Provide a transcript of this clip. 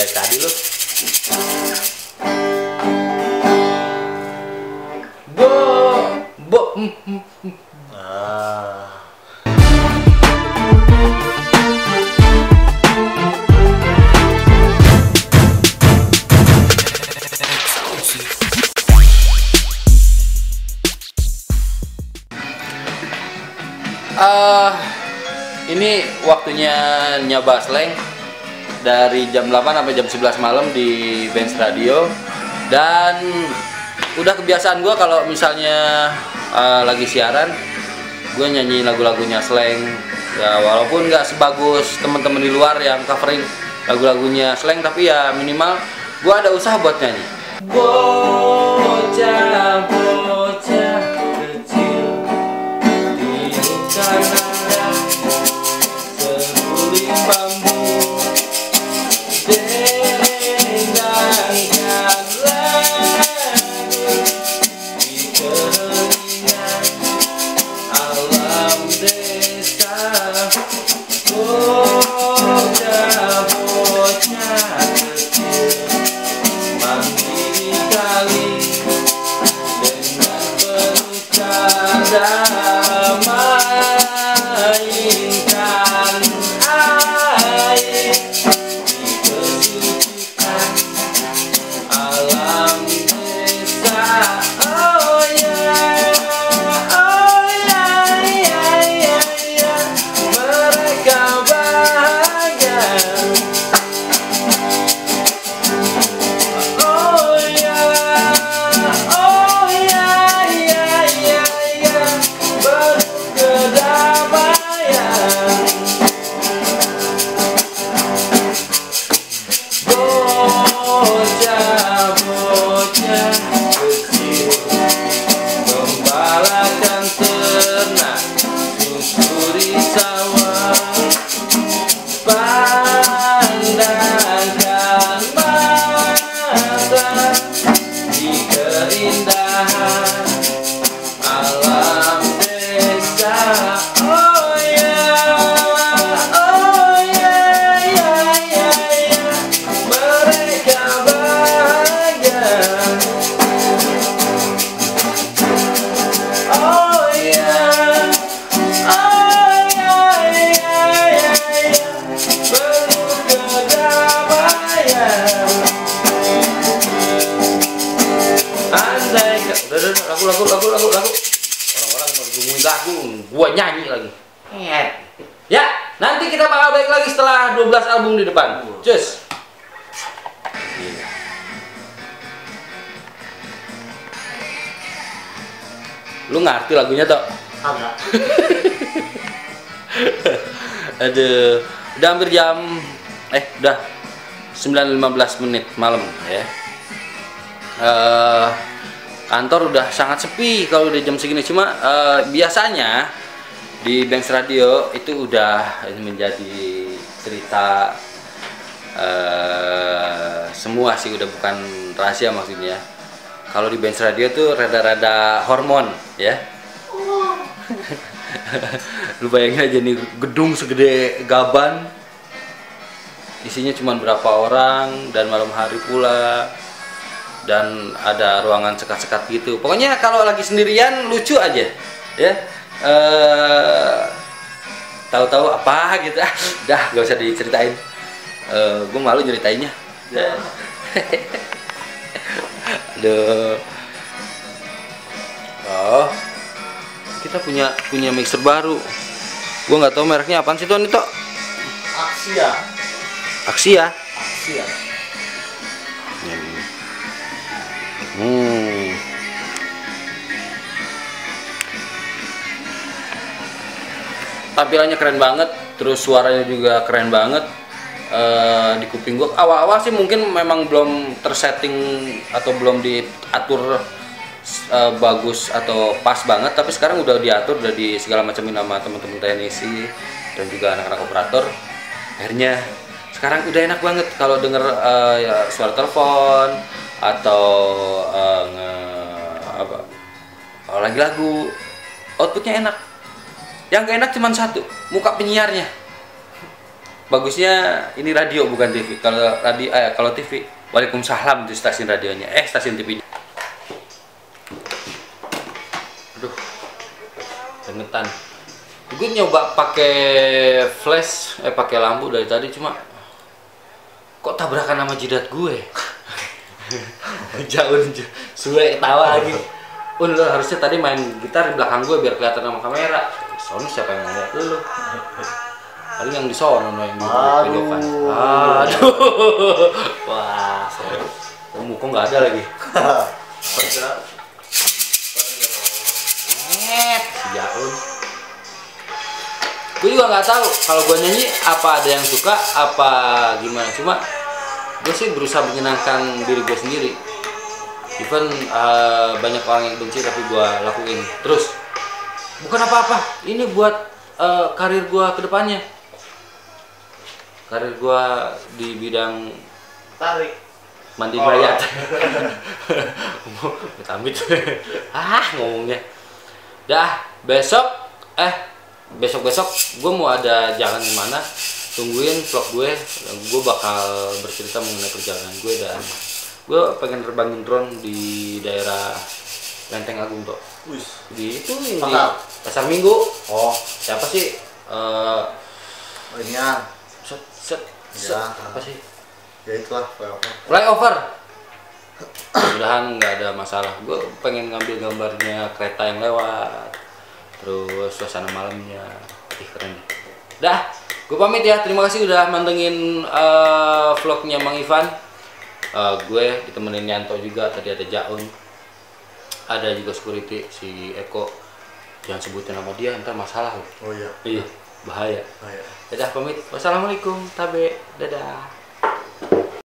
dari tadi lu. Bo, bo, mm, mm, mm. Ah. Eh, ini waktunya nyoba slang dari jam 8 sampai jam 11 malam di Benz Radio. Dan udah kebiasaan gua kalau misalnya eh, lagi siaran gue nyanyi lagu-lagunya slang. Ya walaupun nggak sebagus teman-teman di luar yang covering lagu-lagunya slang tapi ya minimal gua ada usaha buat nyanyi. Bocah mandi lagu lagu lagu lagu lagu orang-orang lagu nyanyi lagi ya nanti kita bakal balik lagi setelah 12 album di depan lu ngerti lagunya toh Agak. Aduh, udah hampir jam eh udah 9.15 menit malam ya. Eh kantor udah sangat sepi kalau udah jam segini cuma eh, biasanya di Banks Radio itu udah menjadi cerita eh semua sih udah bukan rahasia maksudnya. Kalau di Banks Radio tuh rada-rada hormon ya. lu bayangin aja nih gedung segede gaban isinya cuma berapa orang dan malam hari pula dan ada ruangan sekat-sekat gitu. Pokoknya kalau lagi sendirian lucu aja ya. Eh tahu-tahu apa gitu. Ah dah gak usah diceritain. Eh gue malu nyeritainnya aduh oh kita punya punya mixer baru gua nggak tahu mereknya apaan sih tuh itu Aksia. Axia Aksia. hmm. tampilannya keren banget terus suaranya juga keren banget Eh, di kuping gua. Awal-awal sih mungkin memang belum tersetting atau belum diatur eh, bagus atau pas banget tapi sekarang udah diatur udah di segala macam nama teman-teman teknisi dan juga anak-anak operator. Akhirnya sekarang udah enak banget kalau denger eh, ya, suara telepon atau eh, nge apa lagi lagu. Outputnya enak. Yang gak enak cuma satu muka penyiarnya bagusnya ini radio bukan TV kalau radio eh kalau TV Waalaikumsalam itu stasiun radionya. Eh stasiun TV aduh keringetan gue nyoba pakai flash eh pakai lampu dari tadi cuma kok tabrakan sama jidat gue? Jauh suwe tawa lagi. Un, lu harusnya tadi main gitar di belakang gue biar kelihatan sama kamera. Soalnya siapa yang ngeliat lu? Paling yang di sono no, yang di Aduh. videokan. Aduh. Wah, saya. Oh, muka nggak ada lagi. Net, si Jaun. Gue juga nggak tahu kalau gue nyanyi apa ada yang suka apa gimana. Cuma gue sih berusaha menyenangkan diri gue sendiri. Even eh, banyak orang yang benci tapi gue lakuin terus. Bukan apa-apa. Ini buat eh, karir gue ke depannya. Karir gue di bidang Tarik. mandi Oh. mayat. Amit. ah ngomongnya. Dah besok eh besok besok gue mau ada jalan ke mana tungguin vlog gue gue bakal bercerita mengenai perjalanan gue dan gue pengen terbangin drone di daerah Lenteng Agung tuh di itu di Mantap. pasar Minggu Oh, siapa sih eh ini ya. Set Ya. apa sih? Ya itulah flyover. flyover. Mudahan nggak ada masalah. Gue pengen ngambil gambarnya kereta yang lewat. Terus suasana malamnya ih keren. Dah gue pamit ya. Terima kasih udah mantengin eh, vlognya Mang Ivan. Eh, gue ditemenin Yanto juga. Tadi ada Jaun. Ada juga security si Eko. Jangan sebutin nama dia ntar masalah loh Oh iya. iya bahaya. Iya. dadah pamit. Wassalamualaikum. Tabe. Dadah